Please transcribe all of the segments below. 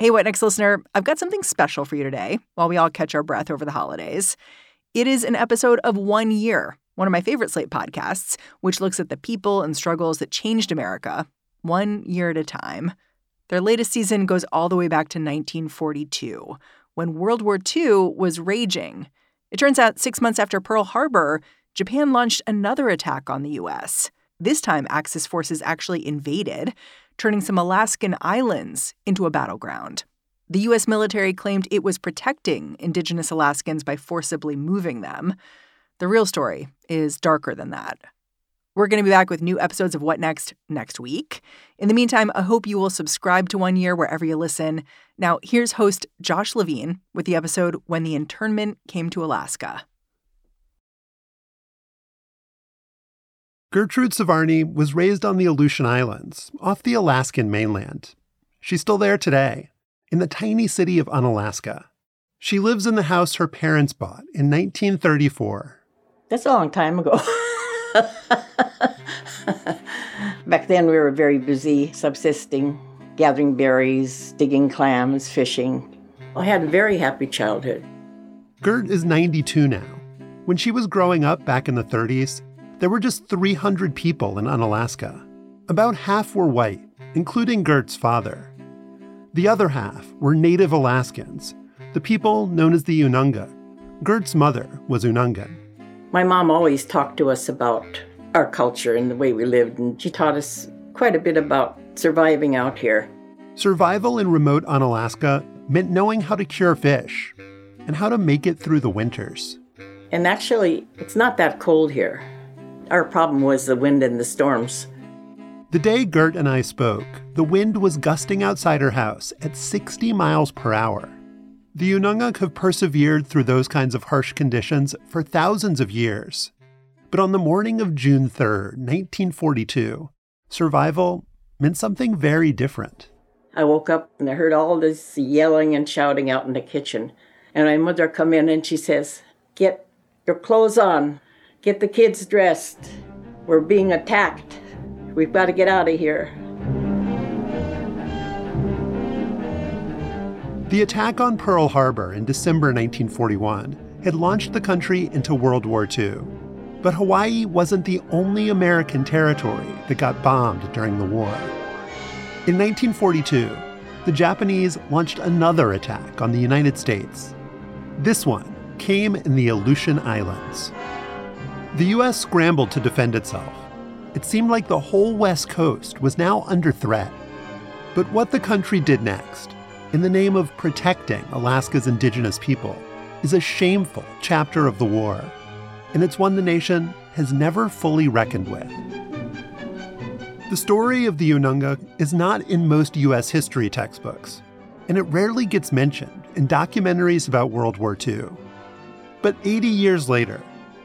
Hey, What Next listener, I've got something special for you today while we all catch our breath over the holidays. It is an episode of One Year, one of my favorite Slate podcasts, which looks at the people and struggles that changed America one year at a time. Their latest season goes all the way back to 1942, when World War II was raging. It turns out six months after Pearl Harbor, Japan launched another attack on the U.S. This time, Axis forces actually invaded, turning some Alaskan islands into a battleground. The U.S. military claimed it was protecting indigenous Alaskans by forcibly moving them. The real story is darker than that. We're going to be back with new episodes of What Next next week. In the meantime, I hope you will subscribe to One Year wherever you listen. Now, here's host Josh Levin with the episode When the Internment Came to Alaska. Gertrude Svarny was raised on the Aleutian Islands, off the Alaskan mainland. She's still there today, in the tiny city of Unalaska. She lives in the house her parents bought in 1934. That's a long time ago. Back then, we were very busy subsisting, gathering berries, digging clams, fishing. I had a very happy childhood. Gert is 92 now. When she was growing up back in the 30s, there were just 300 people in Unalaska. About half were white, including Gert's father. The other half were native Alaskans, the people known as the Ununga. Gert's mother was Unangan. My mom always talked to us about our culture and the way we lived, and she taught us quite a bit about surviving out here. Survival in remote Unalaska meant knowing how to cure fish and how to make it through the winters. And actually, it's not that cold here. Our problem was the wind and the storms. The day Gert and I spoke, the wind was gusting outside her house at 60 miles per hour. The Ununga have persevered through those kinds of harsh conditions for thousands of years. But on the morning of June 3, 1942, survival meant something very different. I woke up and I heard all this yelling and shouting out in the kitchen. And my mother come in and she says, "Get your clothes on. Get the kids dressed. We're being attacked. We've got to get out of here." The attack on Pearl Harbor in December 1941 had launched the country into World War II. But Hawaii wasn't the only American territory that got bombed during the war. In 1942, the Japanese launched another attack on the United States. This one came in the Aleutian Islands. The U.S. scrambled to defend itself. It seemed like the whole West Coast was now under threat. But what the country did next in the name of protecting Alaska's indigenous people is a shameful chapter of the war, and it's one the nation has never fully reckoned with. The story of the Ununga is not in most U.S. history textbooks, and it rarely gets mentioned in documentaries about World War II. But 80 years later,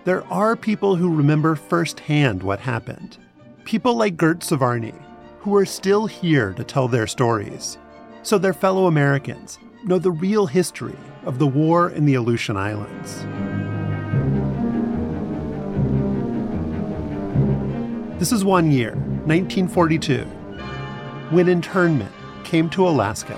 there are people who remember firsthand what happened. People like Gert Svarny, who are still here to tell their stories so their fellow Americans know the real history of the war in the Aleutian Islands. This is one year, 1942, when internment came to Alaska.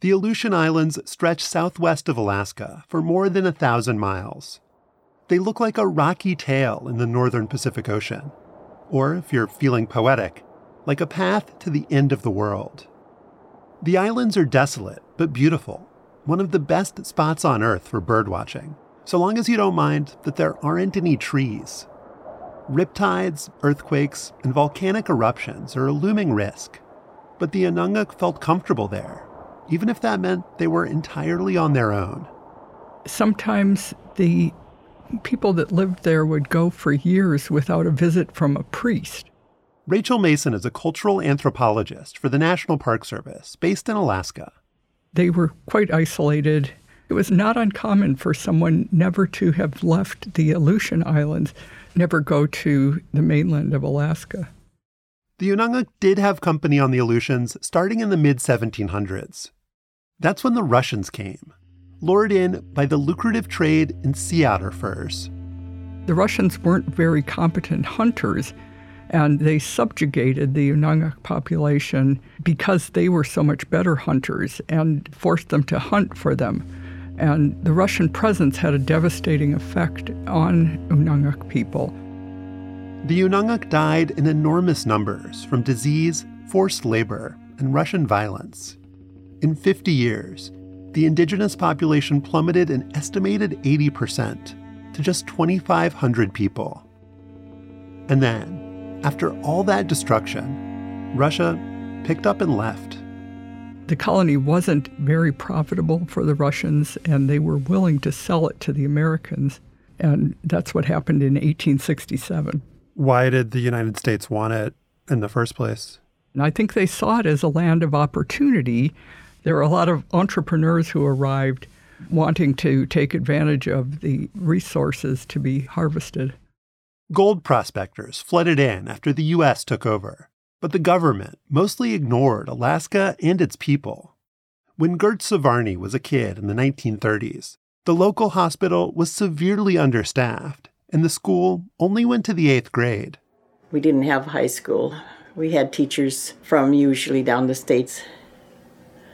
The Aleutian Islands stretch southwest of Alaska for more than a thousand miles. They look like a rocky tail in the northern Pacific Ocean. Or, if you're feeling poetic, like a path to the end of the world. The islands are desolate but beautiful, one of the best spots on Earth for birdwatching, so long as you don't mind that there aren't any trees. Riptides, earthquakes, and volcanic eruptions are a looming risk, but the Ununga felt comfortable there, even if that meant they were entirely on their own. Sometimes the People that lived there would go for years without a visit from a priest. Rachel Mason is a cultural anthropologist for the National Park Service based in Alaska. They were quite isolated. It was not uncommon for someone never to have left the Aleutian Islands, never go to the mainland of Alaska. The Unangax did have company on the Aleutians starting in the mid 1700s. That's when the Russians came, lured in by the lucrative trade in sea otter furs. The Russians weren't very competent hunters, and they subjugated the Unangax population because they were so much better hunters and forced them to hunt for them. And the Russian presence had a devastating effect on Unangax people. The Unangax died in enormous numbers from disease, forced labor, and Russian violence. In 50 years, the indigenous population plummeted an estimated 80% to just 2,500 people. And then, after all that destruction, Russia picked up and left. The colony wasn't very profitable for the Russians, and they were willing to sell it to the Americans. And that's what happened in 1867. Why did the United States want it in the first place? And I think they saw it as a land of opportunity. There were a lot of entrepreneurs who arrived wanting to take advantage of the resources to be harvested. Gold prospectors flooded in after the U.S. took over, but the government mostly ignored Alaska and its people. When Gert Svarny was a kid in the 1930s, the local hospital was severely understaffed, and the school only went to the eighth grade. We didn't have high school. We had teachers from usually down the states.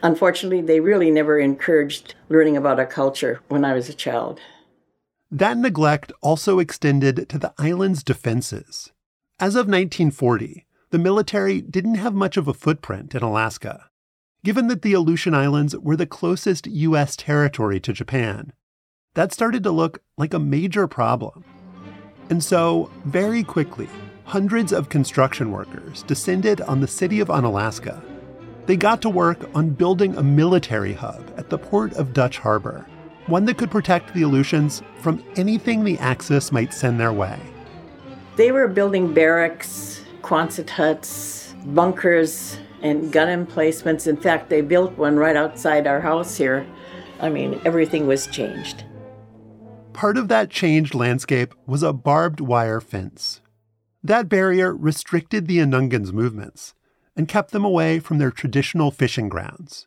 Unfortunately, they really never encouraged learning about our culture when I was a child. That neglect also extended to the island's defenses. As of 1940, the military didn't have much of a footprint in Alaska. Given that the Aleutian Islands were the closest U.S. territory to Japan, that started to look like a major problem. And so, very quickly, hundreds of construction workers descended on the city of Unalaska. They got to work on building a military hub at the port of Dutch Harbor one that could protect the Aleutians from anything the Axis might send their way. They were building barracks, Quonset huts, bunkers, and gun emplacements. In fact, they built one right outside our house here. I mean, everything was changed. Part of that changed landscape was a barbed wire fence. That barrier restricted the Anungans' movements and kept them away from their traditional fishing grounds.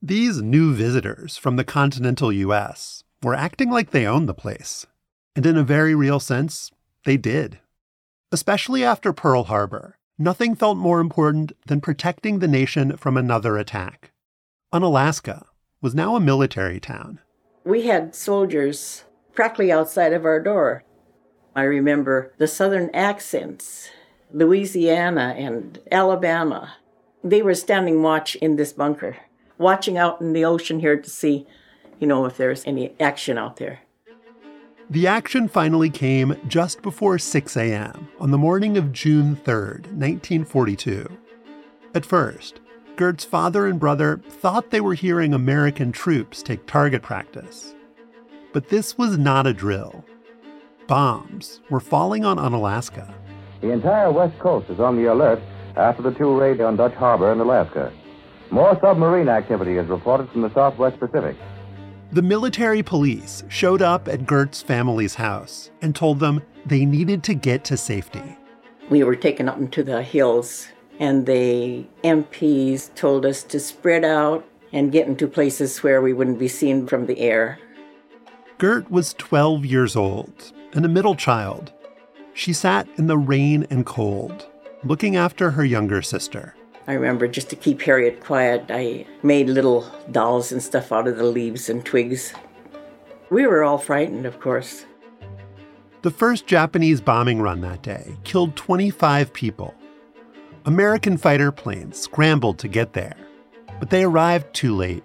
These new visitors from the continental US were acting like they owned the place. And in a very real sense, they did. Especially after Pearl Harbor, nothing felt more important than protecting the nation from another attack. Unalaska was now a military town. We had soldiers practically outside of our door. I remember the southern accents, Louisiana and Alabama. They were standing watch in this bunker watching out in the ocean here to see, you know, if there's any action out there. The action finally came just before 6 a.m. on the morning of June 3rd, 1942. At first, Gert's father and brother thought they were hearing American troops take target practice. But this was not a drill. Bombs were falling on Unalaska. The entire west coast is on the alert after the two raids on Dutch Harbor in Alaska. More submarine activity is reported from the Southwest Pacific. The military police showed up at Gert's family's house and told them they needed to get to safety. We were taken up into the hills, and the MPs told us to spread out and get into places where we wouldn't be seen from the air. Gert was 12 years old and a middle child. She sat in the rain and cold, looking after her younger sister. I remember just to keep Harriet quiet, I made little dolls and stuff out of the leaves and twigs. We were all frightened, of course. The first Japanese bombing run that day killed 25 people. American fighter planes scrambled to get there, but they arrived too late.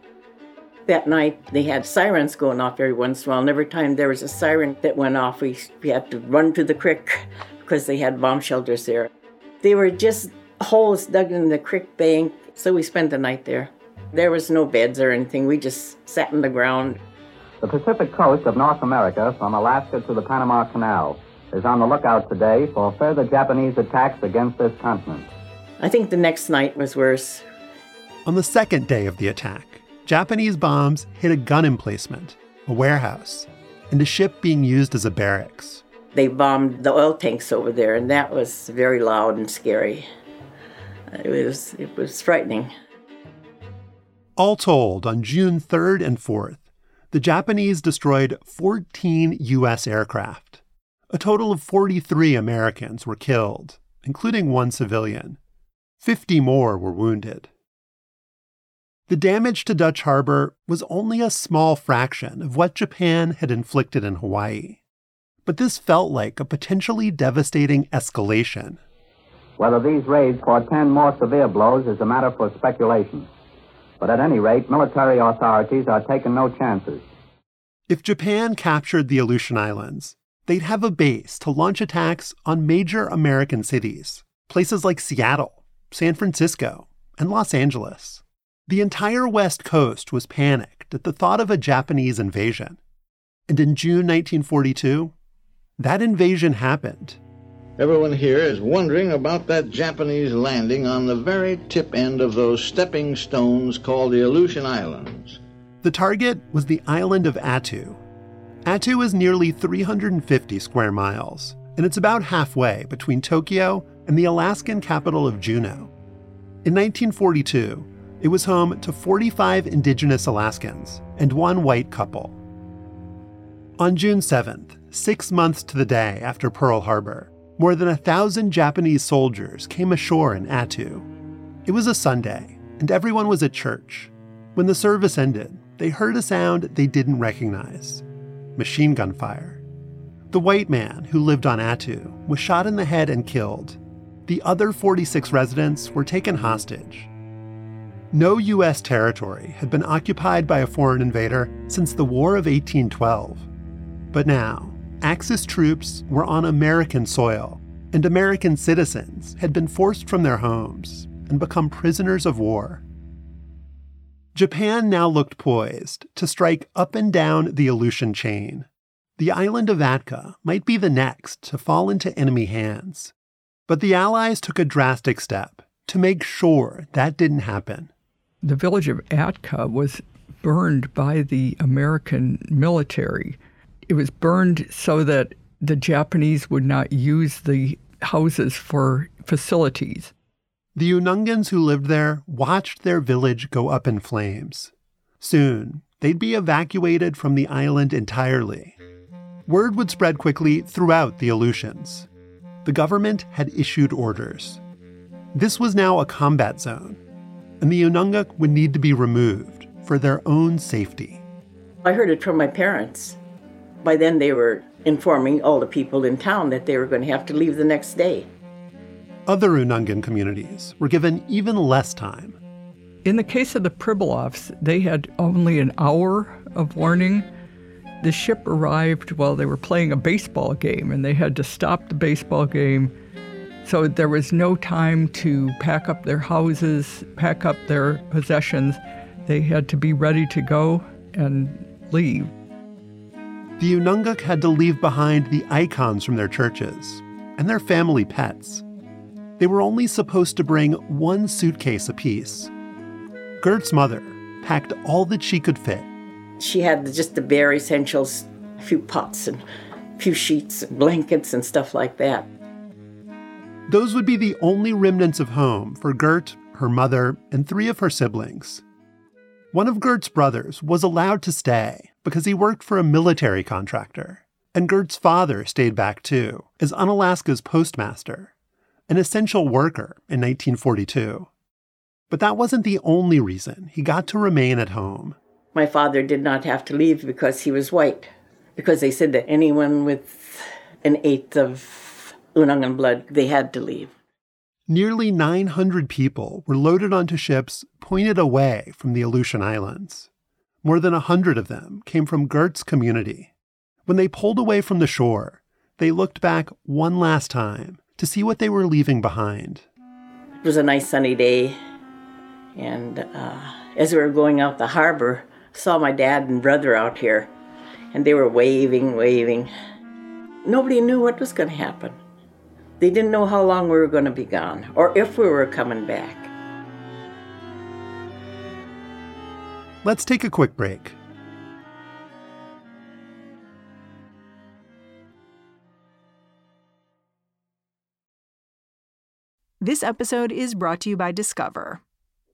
That night, they had sirens going off every once in a while, and every time there was a siren that went off, we, we had to run to the creek because they had bomb shelters there. They were just holes dug in the creek bank, so we spent the night there. There was no beds or anything. We just sat in the ground. The Pacific coast of North America, from Alaska to the Panama Canal, is on the lookout today for further Japanese attacks against this continent. I think the next night was worse. On the second day of the attack, Japanese bombs hit a gun emplacement, a warehouse, and a ship being used as a barracks. They bombed the oil tanks over there, and that was very loud and scary. It was, it was frightening. All told, on June 3rd and 4th, the Japanese destroyed 14 U.S. aircraft. A total of 43 Americans were killed, including one civilian. 50 more were wounded. The damage to Dutch Harbor was only a small fraction of what Japan had inflicted in Hawaii. But this felt like a potentially devastating escalation. Whether these raids portend more severe blows is a matter for speculation. But at any rate, military authorities are taking no chances. If Japan captured the Aleutian Islands, they'd have a base to launch attacks on major American cities, places like Seattle, San Francisco, and Los Angeles. The entire West Coast was panicked at the thought of a Japanese invasion. And in June 1942, that invasion happened. Everyone here is wondering about that Japanese landing on the very tip end of those stepping stones called the Aleutian Islands. The target was the island of Attu. Attu is nearly 350 square miles, and it's about halfway between Tokyo and the Alaskan capital of Juneau. In 1942, it was home to 45 indigenous Alaskans and one white couple. On June 7th, six months to the day after Pearl Harbor, more than a thousand Japanese soldiers came ashore in Attu. It was a Sunday, and everyone was at church. When the service ended, they heard a sound they didn't recognize machine gun fire. The white man who lived on Attu was shot in the head and killed. The other 46 residents were taken hostage. No U.S. territory had been occupied by a foreign invader since the War of 1812. But now, Axis troops were on American soil, and American citizens had been forced from their homes and become prisoners of war. Japan now looked poised to strike up and down the Aleutian chain. The island of Atka might be the next to fall into enemy hands. But the Allies took a drastic step to make sure that didn't happen. The village of Atka was burned by the American military. It was burned so that the Japanese would not use the houses for facilities. The Unangans who lived there watched their village go up in flames. Soon, they'd be evacuated from the island entirely. Word would spread quickly throughout the Aleutians. The government had issued orders. This was now a combat zone, and the Ununga would need to be removed for their own safety. I heard it from my parents. By then, they were informing all the people in town that they were going to have to leave the next day. Other Unangan communities were given even less time. In the case of the Pribilofs, they had only an hour of warning. The ship arrived while they were playing a baseball game, and they had to stop the baseball game. So there was no time to pack up their houses, pack up their possessions. They had to be ready to go and leave. The Unangax had to leave behind the icons from their churches and their family pets. They were only supposed to bring one suitcase apiece. Gert's mother packed all that she could fit. She had just the bare essentials a few pots and a few sheets and blankets and stuff like that. Those would be the only remnants of home for Gert, her mother, and three of her siblings. One of Gert's brothers was allowed to stay because he worked for a military contractor, and Gert's father stayed back too, as Unalaska's postmaster, an essential worker in 1942. But that wasn't the only reason he got to remain at home. My father did not have to leave because he was white, because they said that anyone with an eighth of Unangan blood, they had to leave. Nearly 900 people were loaded onto ships pointed away from the Aleutian Islands. More than a hundred of them came from Gert's community. When they pulled away from the shore, they looked back one last time to see what they were leaving behind. It was a nice sunny day, and uh, as we were going out the harbor, saw my dad and brother out here and they were waving, waving. Nobody knew what was going to happen. They didn't know how long we were going to be gone or if we were coming back. Let's take a quick break. This episode is brought to you by Discover.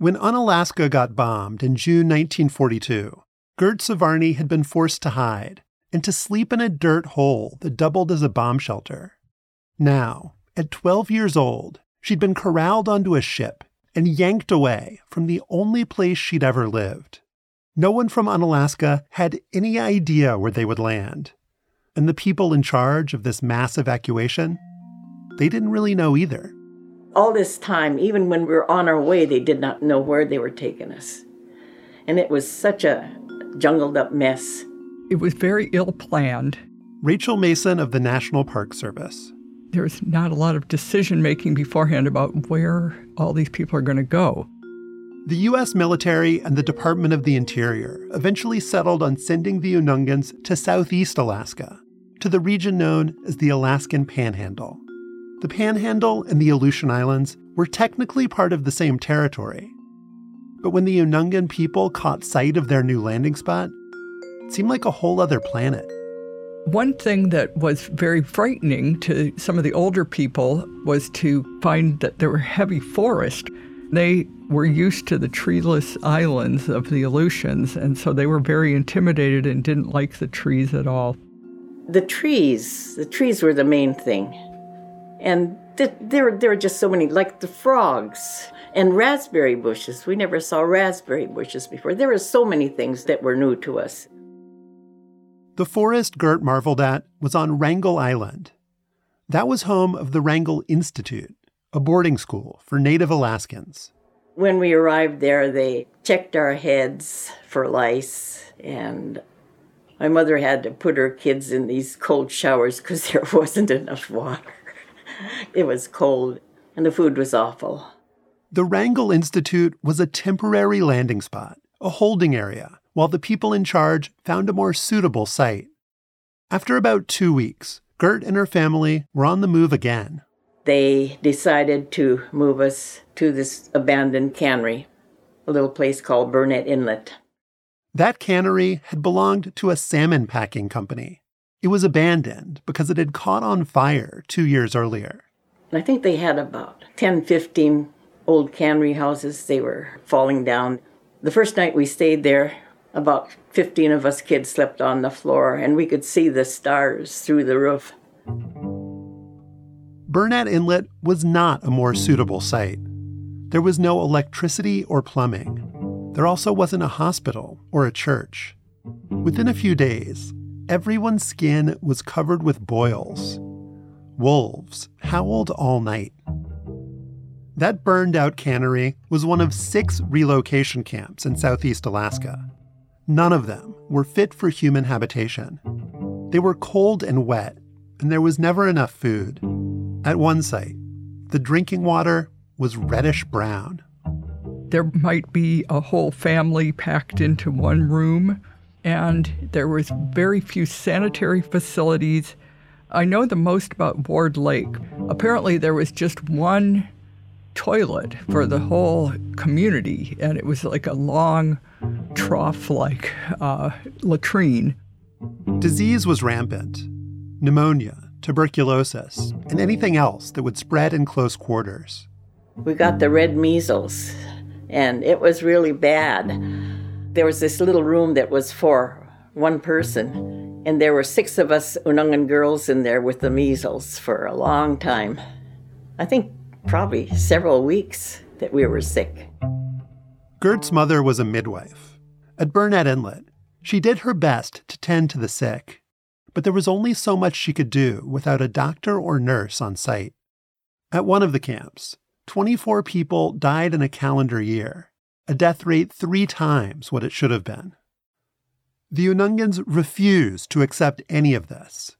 When Unalaska got bombed in June 1942, Gert Svarny had been forced to hide and to sleep in a dirt hole that doubled as a bomb shelter. Now, at 12 years old, she'd been corralled onto a ship and yanked away from the only place she'd ever lived. No one from Unalaska had any idea where they would land. And the people in charge of this mass evacuation, they didn't really know either. All this time, even when we were on our way, they did not know where they were taking us. And it was such a jungled up mess. It was very ill planned. Rachel Mason of the National Park Service. There's not a lot of decision making beforehand about where all these people are going to go. The U.S. military and the Department of the Interior eventually settled on sending the Unangans to southeast Alaska, to the region known as the Alaskan Panhandle. The Panhandle and the Aleutian Islands were technically part of the same territory. But when the Unangan people caught sight of their new landing spot, it seemed like a whole other planet. One thing that was very frightening to some of the older people was to find that there were heavy forest. They were used to the treeless islands of the Aleutians, and so they were very intimidated and didn't like the trees at all. The trees, the trees were the main thing. And th- there, there were just so many, like the frogs and raspberry bushes. We never saw raspberry bushes before. There were so many things that were new to us. The forest Gert marveled at was on Wrangell Island. That was home of the Wrangell Institute, a boarding school for Native Alaskans. When we arrived there, they checked our heads for lice, and my mother had to put her kids in these cold showers because there wasn't enough water. It was cold, and the food was awful. The Wrangell Institute was a temporary landing spot, a holding area, while the people in charge found a more suitable site. After about two weeks, Gert and her family were on the move again. They decided to move us to this abandoned cannery, a little place called Burnett Inlet. That cannery had belonged to a salmon packing company. It was abandoned because it had caught on fire two years earlier. I think they had about 10, 15 old cannery houses. They were falling down. The first night we stayed there, about 15 of us kids slept on the floor, and we could see the stars through the roof. Burnett Inlet was not a more suitable site. There was no electricity or plumbing. There also wasn't a hospital or a church. Within a few days, everyone's skin was covered with boils. Wolves howled all night. That burned out cannery was one of six relocation camps in southeast Alaska. None of them were fit for human habitation. They were cold and wet, and there was never enough food. At one site, the drinking water was reddish brown. There might be a whole family packed into one room, and there was very few sanitary facilities. I know the most about Ward Lake. Apparently, there was just one toilet for the whole community, and it was like a long trough like uh, latrine. Disease was rampant pneumonia, tuberculosis, and anything else that would spread in close quarters. We got the red measles, and it was really bad. There was this little room that was for one person, and there were six of us Unangan girls in there with the measles for a long time. I think probably several weeks that we were sick. Gert's mother was a midwife. At Burnett Inlet, she did her best to tend to the sick, but there was only so much she could do without a doctor or nurse on site. At one of the camps, 24 people died in a calendar year, a death rate three times what it should have been. The Unangans refused to accept any of this.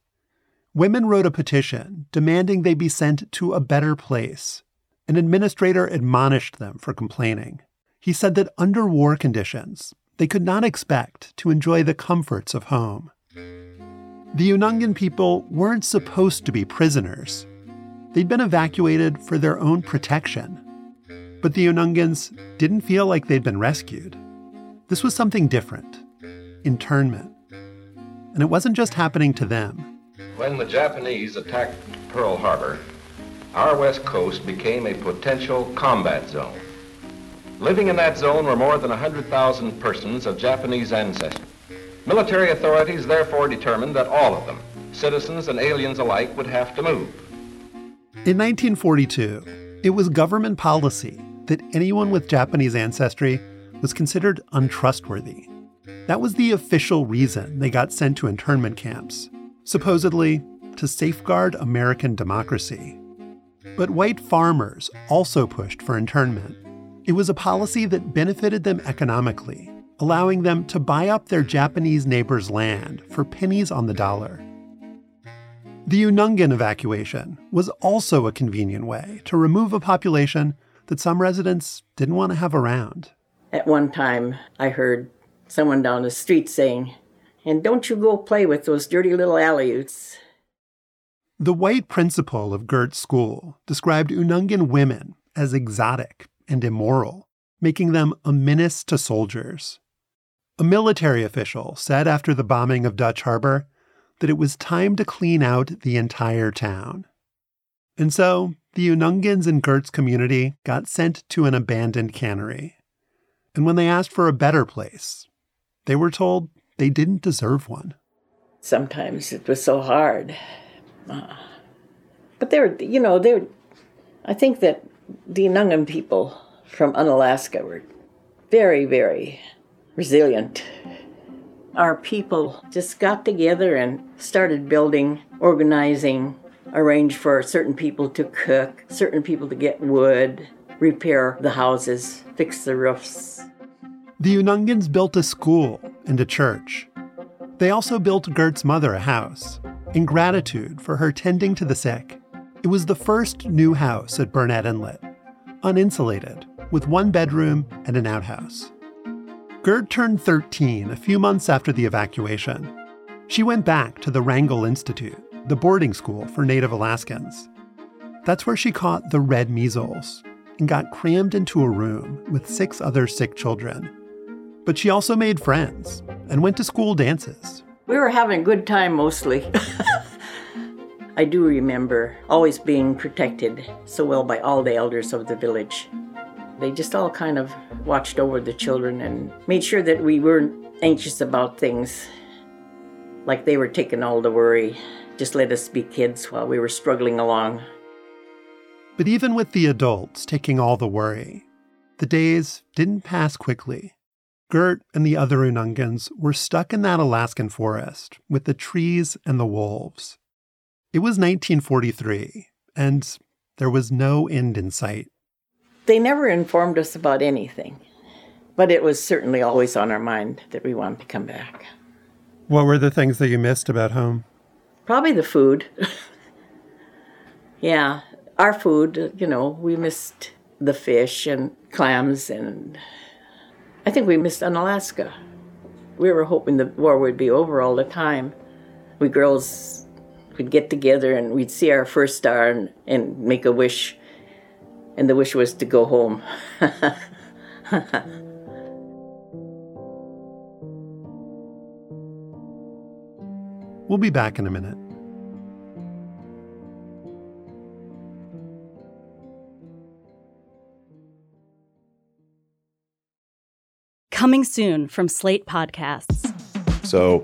Women wrote a petition demanding they be sent to a better place. An administrator admonished them for complaining. He said that under war conditions, they could not expect to enjoy the comforts of home. The Unangan people weren't supposed to be prisoners. They'd been evacuated for their own protection. But the Unangans didn't feel like they'd been rescued. This was something different internment. And it wasn't just happening to them. When the Japanese attacked Pearl Harbor, our west coast became a potential combat zone. Living in that zone were more than 100,000 persons of Japanese ancestry. Military authorities therefore determined that all of them, citizens and aliens alike, would have to move. In 1942, it was government policy that anyone with Japanese ancestry was considered untrustworthy. That was the official reason they got sent to internment camps, supposedly to safeguard American democracy. But white farmers also pushed for internment. It was a policy that benefited them economically, allowing them to buy up their Japanese neighbors' land for pennies on the dollar. The Unangan evacuation was also a convenient way to remove a population that some residents didn't want to have around. At one time, I heard someone down the street saying, And don't you go play with those dirty little Aleuts. The white principal of Gert's school described Unangan women as exotic and immoral, making them a menace to soldiers. A military official said after the bombing of Dutch Harbor that it was time to clean out the entire town. And so the Unangans in Gert's community got sent to an abandoned cannery. And when they asked for a better place, they were told they didn't deserve one. Sometimes it was so hard. Uh, but they were, you know, they were, I think that the Unangan people from Unalaska were very, very resilient. Our people just got together and started building, organizing, arranged for certain people to cook, certain people to get wood, repair the houses, fix the roofs. The Unangans built a school and a church. They also built Gert's mother a house in gratitude for her tending to the sick. It was the first new house at Burnett Inlet, uninsulated, with one bedroom and an outhouse. Gert turned 13 a few months after the evacuation. She went back to the Wrangell Institute, the boarding school for Native Alaskans. That's where she caught the red measles and got crammed into a room with six other sick children. But she also made friends and went to school dances. We were having a good time mostly. I do remember always being protected so well by all the elders of the village. They just all kind of watched over the children and made sure that we weren't anxious about things. Like they were taking all the worry. Just let us be kids while we were struggling along. But even with the adults taking all the worry, the days didn't pass quickly. Gert and the other Unangans were stuck in that Alaskan forest with the trees and the wolves. It was 1943, and there was no end in sight. They never informed us about anything, but it was certainly always on our mind that we wanted to come back. What were the things that you missed about home? Probably the food. yeah, our food, you know, we missed the fish and clams, and I think we missed Unalaska. We were hoping the war would be over all the time. We girls would get together and we'd see our first star and, and make a wish, and the wish was to go home. We'll be back in a minute. Coming soon from Slate Podcasts. So,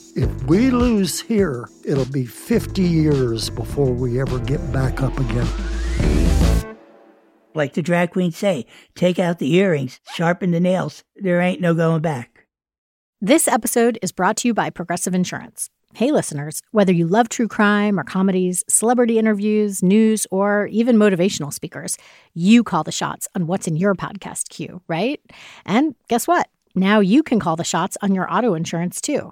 If we lose here, it'll be 50 years before we ever get back up again. Like the drag queens say, take out the earrings, sharpen the nails. There ain't no going back. This episode is brought to you by Progressive Insurance. Hey, listeners, whether you love true crime or comedies, celebrity interviews, news, or even motivational speakers, you call the shots on what's in your podcast queue, right? And guess what? Now you can call the shots on your auto insurance too.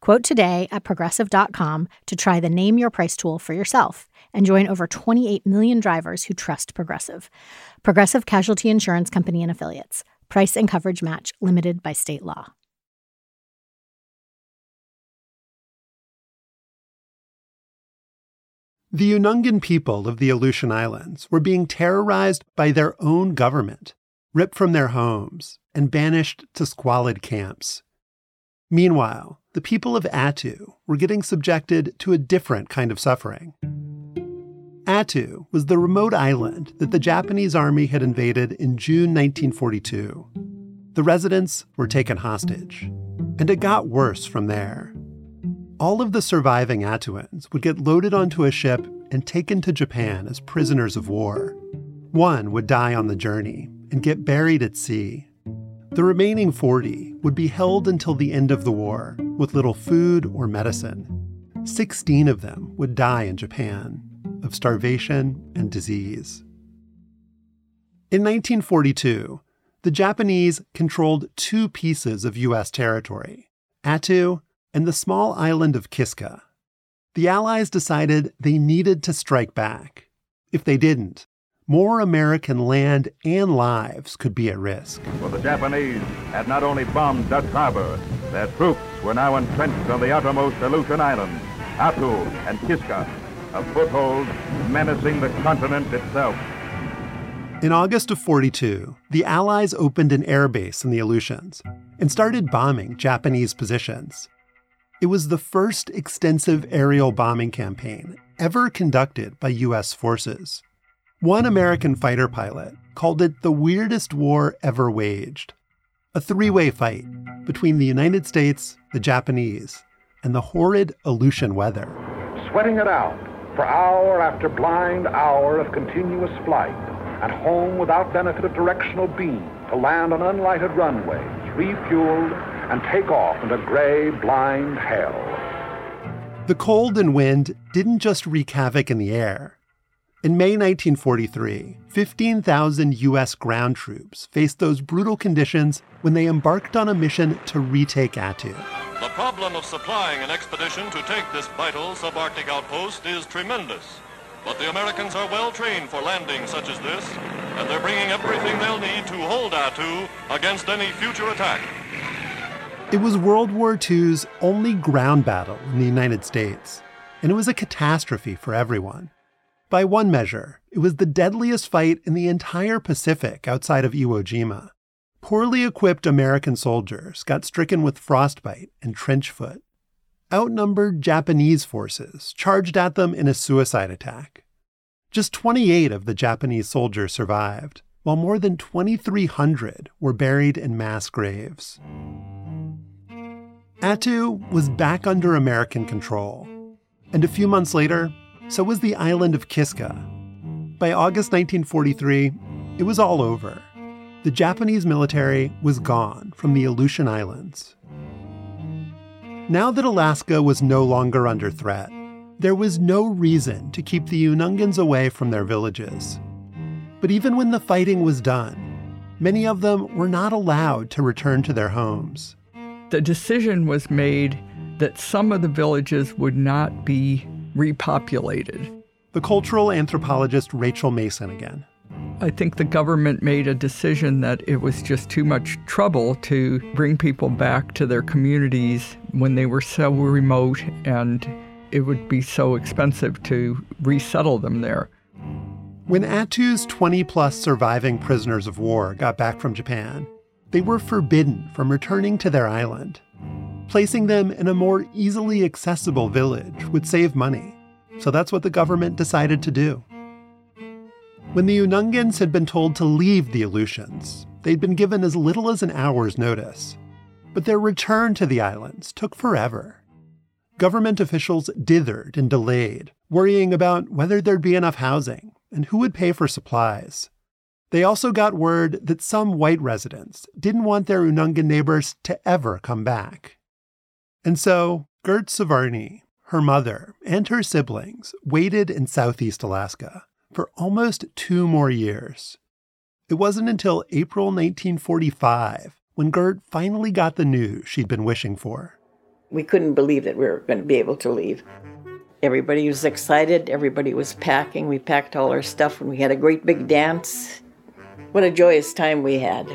Quote today at progressive.com to try the Name Your Price tool for yourself and join over 28 million drivers who trust Progressive. Progressive Casualty Insurance Company and Affiliates. Price and coverage match limited by state law. The Unangan people of the Aleutian Islands were being terrorized by their own government, ripped from their homes, and banished to squalid camps. Meanwhile, the people of Attu were getting subjected to a different kind of suffering. Attu was the remote island that the Japanese army had invaded in June 1942. The residents were taken hostage, and it got worse from there. All of the surviving Attuans would get loaded onto a ship and taken to Japan as prisoners of war. One would die on the journey and get buried at sea. The remaining 40 would be held until the end of the war with little food or medicine. 16 of them would die in Japan of starvation and disease. In 1942, the Japanese controlled two pieces of U.S. territory Attu and the small island of Kiska. The Allies decided they needed to strike back. If they didn't, more American land and lives could be at risk. For the Japanese had not only bombed Dutch Harbor, their troops were now entrenched on the outermost Aleutian Islands, Attu and Kiska, a foothold menacing the continent itself. In August of 42, the Allies opened an airbase in the Aleutians and started bombing Japanese positions. It was the first extensive aerial bombing campaign ever conducted by U.S. forces. One American fighter pilot called it the weirdest war ever waged a three way fight between the United States, the Japanese, and the horrid Aleutian weather. Sweating it out for hour after blind hour of continuous flight, and home without benefit of directional beam to land on unlighted runways, refueled, and take off into gray, blind hell. The cold and wind didn't just wreak havoc in the air. In May 1943, 15,000 U.S. ground troops faced those brutal conditions when they embarked on a mission to retake Attu. The problem of supplying an expedition to take this vital subarctic outpost is tremendous. But the Americans are well trained for landing such as this, and they're bringing everything they'll need to hold Attu against any future attack. It was World War II's only ground battle in the United States, and it was a catastrophe for everyone. By one measure, it was the deadliest fight in the entire Pacific outside of Iwo Jima. Poorly equipped American soldiers got stricken with frostbite and trench foot. Outnumbered Japanese forces charged at them in a suicide attack. Just 28 of the Japanese soldiers survived, while more than 2,300 were buried in mass graves. Attu was back under American control, and a few months later, so was the island of Kiska. By August 1943, it was all over. The Japanese military was gone from the Aleutian Islands. Now that Alaska was no longer under threat, there was no reason to keep the Unangans away from their villages. But even when the fighting was done, many of them were not allowed to return to their homes. The decision was made that some of the villages would not be repopulated. The cultural anthropologist Rachel Mason again. I think the government made a decision that it was just too much trouble to bring people back to their communities when they were so remote and it would be so expensive to resettle them there. When Attu's 20 plus surviving prisoners of war got back from Japan, they were forbidden from returning to their island. Placing them in a more easily accessible village would save money, so that's what the government decided to do. When the Unangans had been told to leave the Aleutians, they'd been given as little as an hour's notice. But their return to the islands took forever. Government officials dithered and delayed, worrying about whether there'd be enough housing and who would pay for supplies. They also got word that some white residents didn't want their Unangan neighbors to ever come back. And so, Gert Svarny, her mother, and her siblings waited in southeast Alaska for almost two more years. It wasn't until April 1945 when Gert finally got the news she'd been wishing for. We couldn't believe that we were going to be able to leave. Everybody was excited, everybody was packing. We packed all our stuff and we had a great big dance. What a joyous time we had.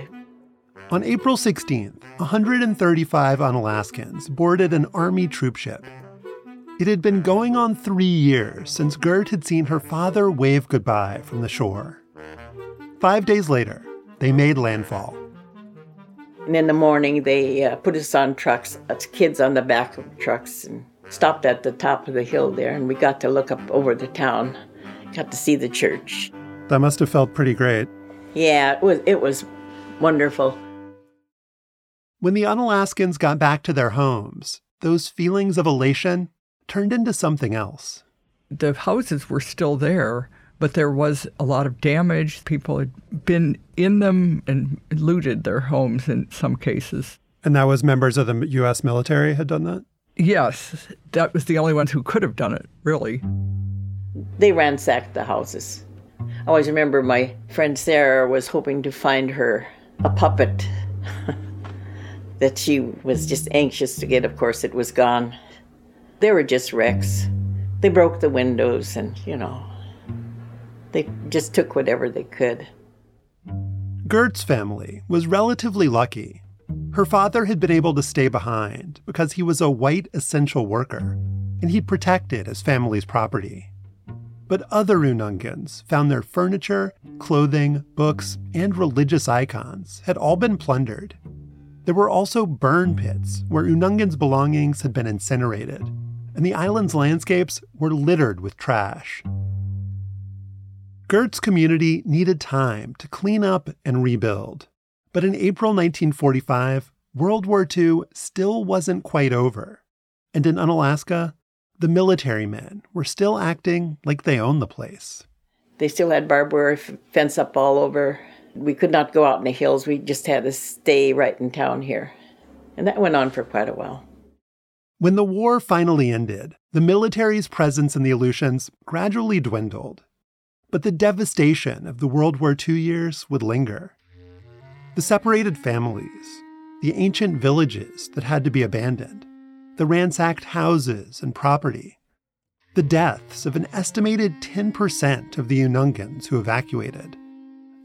On April 16th, 135 Unalaskans boarded an Army troopship. It had been going on three years since Gert had seen her father wave goodbye from the shore. Five days later, they made landfall. And in the morning, they uh, put us on trucks, us kids on the back of trucks, and stopped at the top of the hill there. And we got to look up over the town, got to see the church. That must have felt pretty great. Yeah, it was, it was wonderful. When the Unalaskans got back to their homes, those feelings of elation turned into something else. The houses were still there, but there was a lot of damage. People had been in them and looted their homes in some cases. And that was members of the U.S. military had done that? Yes, that was the only ones who could have done it, really. They ransacked the houses. I always remember my friend Sarah was hoping to find her a puppet that she was just anxious to get. Of course, it was gone. They were just wrecks. They broke the windows and, you know, they just took whatever they could. Gert's family was relatively lucky. Her father had been able to stay behind because he was a white essential worker and he protected his family's property. But other Unangans found their furniture, clothing, books, and religious icons had all been plundered. There were also burn pits where Unangans' belongings had been incinerated, and the island's landscapes were littered with trash. Gert's community needed time to clean up and rebuild. But in April 1945, World War II still wasn't quite over. And in Unalaska, the military men were still acting like they owned the place. They still had barbed wire fence up all over. We could not go out in the hills. We just had to stay right in town here. And that went on for quite a while. When the war finally ended, the military's presence in the Aleutians gradually dwindled. But the devastation of the World War II years would linger. The separated families, the ancient villages that had to be abandoned, the ransacked houses and property, the deaths of an estimated 10% of the Unangans who evacuated,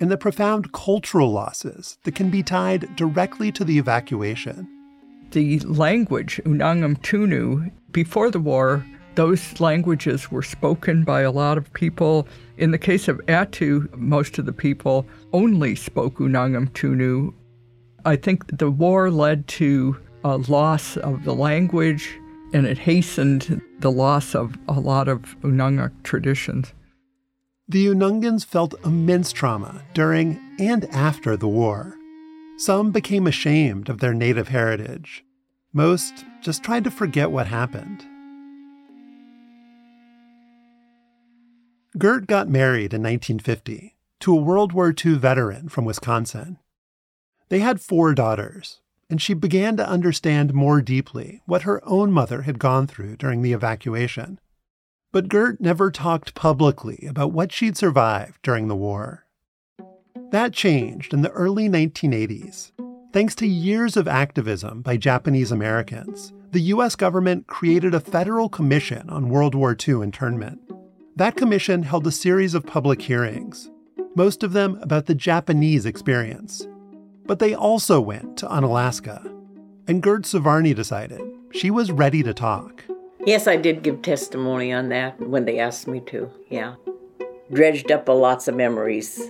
and the profound cultural losses that can be tied directly to the evacuation. The language, Unangam Tunu, before the war, those languages were spoken by a lot of people. In the case of Attu, most of the people only spoke Unangam Tunu. I think the war led to a loss of the language and it hastened the loss of a lot of Unangax traditions. The Unangans felt immense trauma during and after the war. Some became ashamed of their native heritage. Most just tried to forget what happened. Gert got married in 1950 to a World War II veteran from Wisconsin. They had four daughters, and she began to understand more deeply what her own mother had gone through during the evacuation. But Gert never talked publicly about what she'd survived during the war. That changed in the early 1980s. Thanks to years of activism by Japanese Americans, the US government created a federal commission on World War II internment. That commission held a series of public hearings, most of them about the Japanese experience. But they also went to Unalaska. And Gert Svarny decided she was ready to talk. Yes, I did give testimony on that when they asked me to, yeah. Dredged up a lots of memories.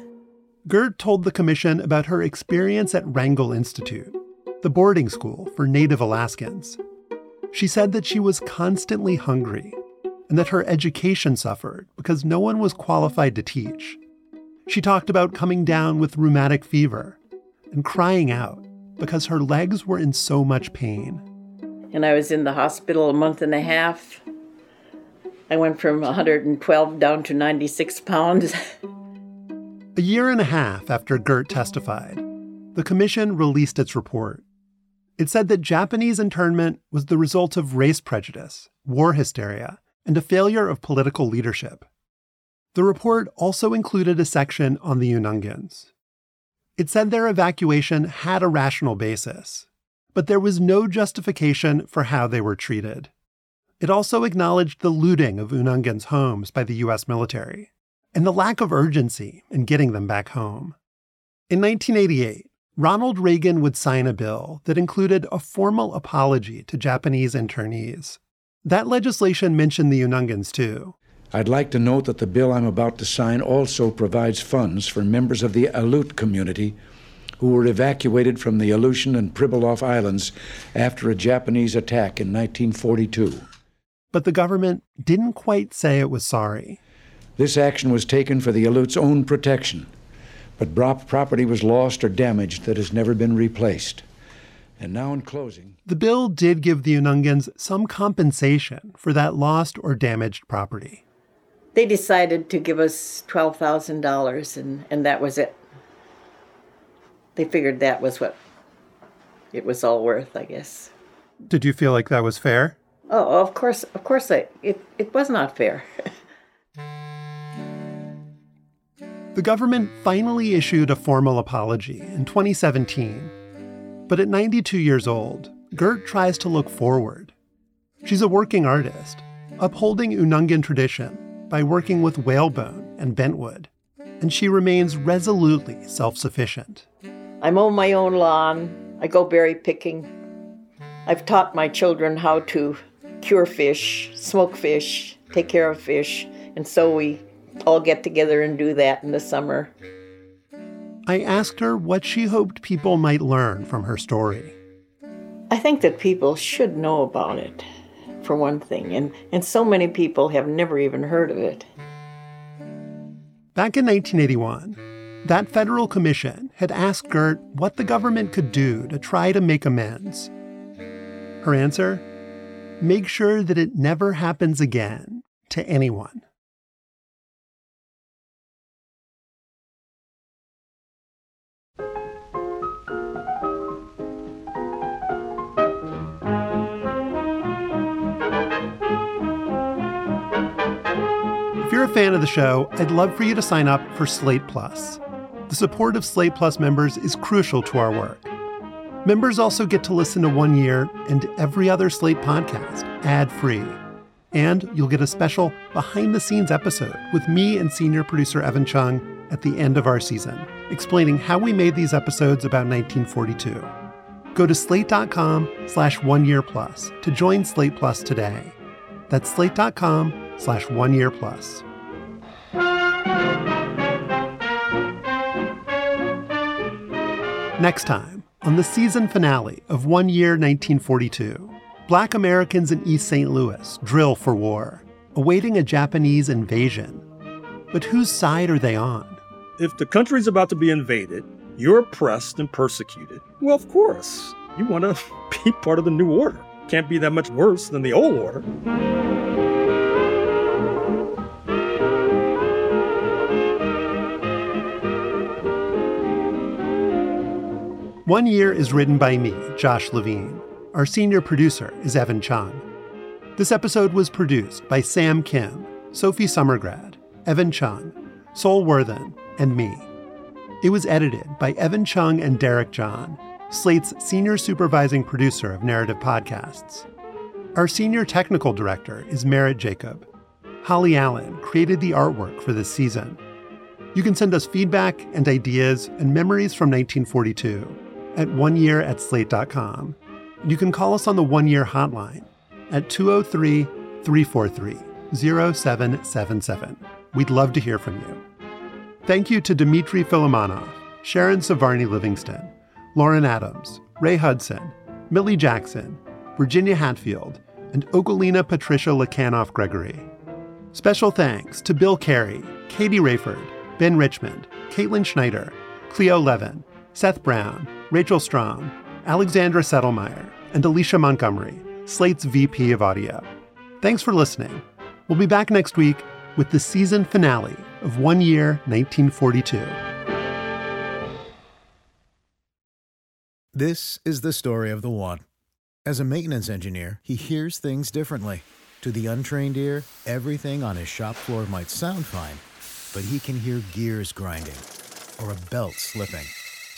Gert told the commission about her experience at Wrangell Institute, the boarding school for Native Alaskans. She said that she was constantly hungry and that her education suffered because no one was qualified to teach. She talked about coming down with rheumatic fever and crying out because her legs were in so much pain. And I was in the hospital a month and a half. I went from 112 down to 96 pounds. a year and a half after Gert testified, the commission released its report. It said that Japanese internment was the result of race prejudice, war hysteria, and a failure of political leadership. The report also included a section on the Unangans. It said their evacuation had a rational basis, but there was no justification for how they were treated. It also acknowledged the looting of Unangans' homes by the U.S. military and the lack of urgency in getting them back home. In 1988, Ronald Reagan would sign a bill that included a formal apology to Japanese internees. That legislation mentioned the Unangans too. I'd like to note that the bill I'm about to sign also provides funds for members of the Aleut community who were evacuated from the Aleutian and Pribilof Islands after a Japanese attack in 1942. But the government didn't quite say it was sorry. This action was taken for the Aleut's own protection, but property was lost or damaged that has never been replaced. And now, in closing, the bill did give the Unangans some compensation for that lost or damaged property. They decided to give us $12,000, and, and that was it. They figured that was what it was all worth, I guess. Did you feel like that was fair? Oh, of course, of course, I, it, it was not fair. the government finally issued a formal apology in 2017 but at 92 years old, Gert tries to look forward. She's a working artist, upholding Unangan tradition by working with whalebone and bentwood, and she remains resolutely self sufficient. I mow my own lawn, I go berry picking. I've taught my children how to cure fish, smoke fish, take care of fish, and so we all get together and do that in the summer. I asked her what she hoped people might learn from her story. I think that people should know about it, for one thing, and, and so many people have never even heard of it. Back in 1981, that federal commission had asked Gert what the government could do to try to make amends. Her answer? Make sure that it never happens again to anyone. If you're a fan of the show, I'd love for you to sign up for Slate Plus. The support of Slate Plus members is crucial to our work. Members also get to listen to One Year and every other Slate podcast ad free. And you'll get a special behind the scenes episode with me and senior producer Evan Chung at the end of our season, explaining how we made these episodes about 1942. Go to slate.com slash one year plus to join Slate Plus today. That's slate.com slash one year plus. Next time, on the season finale of One Year 1942, Black Americans in East St. Louis drill for war, awaiting a Japanese invasion. But whose side are they on? If the country's about to be invaded, you're oppressed and persecuted. Well, of course, you want to be part of the new order. Can't be that much worse than the old order. One Year is written by me, Josh Levin. Our senior producer is Evan Chung. This episode was produced by Sam Kim, Sophie Summergrad, Evan Chung, Sol Worthen, and me. It was edited by Evan Chung and Derek John, Slate's senior supervising producer of narrative podcasts. Our senior technical director is Merritt Jacob. Holly Allen created the artwork for this season. You can send us feedback and ideas and memories from 1942 at oneyear at slate.com. You can call us on the one year hotline at 203 343 0777. We'd love to hear from you. Thank you to Dmitry Filimonov, Sharon Svarny Livingston, Lauren Adams, Ray Hudson, Millie Jackson, Virginia Hatfield, and Okolina Patricia Lakanoff Gregory. Special thanks to Bill Carey, Katie Rayford, Ben Richmond, Caitlin Schneider, Cleo Levin, Seth Brown, Rachel Strom, Alexandra Settlemeyer, and Alicia Montgomery, Slate's VP of Audio. Thanks for listening. We'll be back next week with the season finale of One Year 1942. This is the story of the one. As a maintenance engineer, he hears things differently. To the untrained ear, everything on his shop floor might sound fine, but he can hear gears grinding or a belt slipping.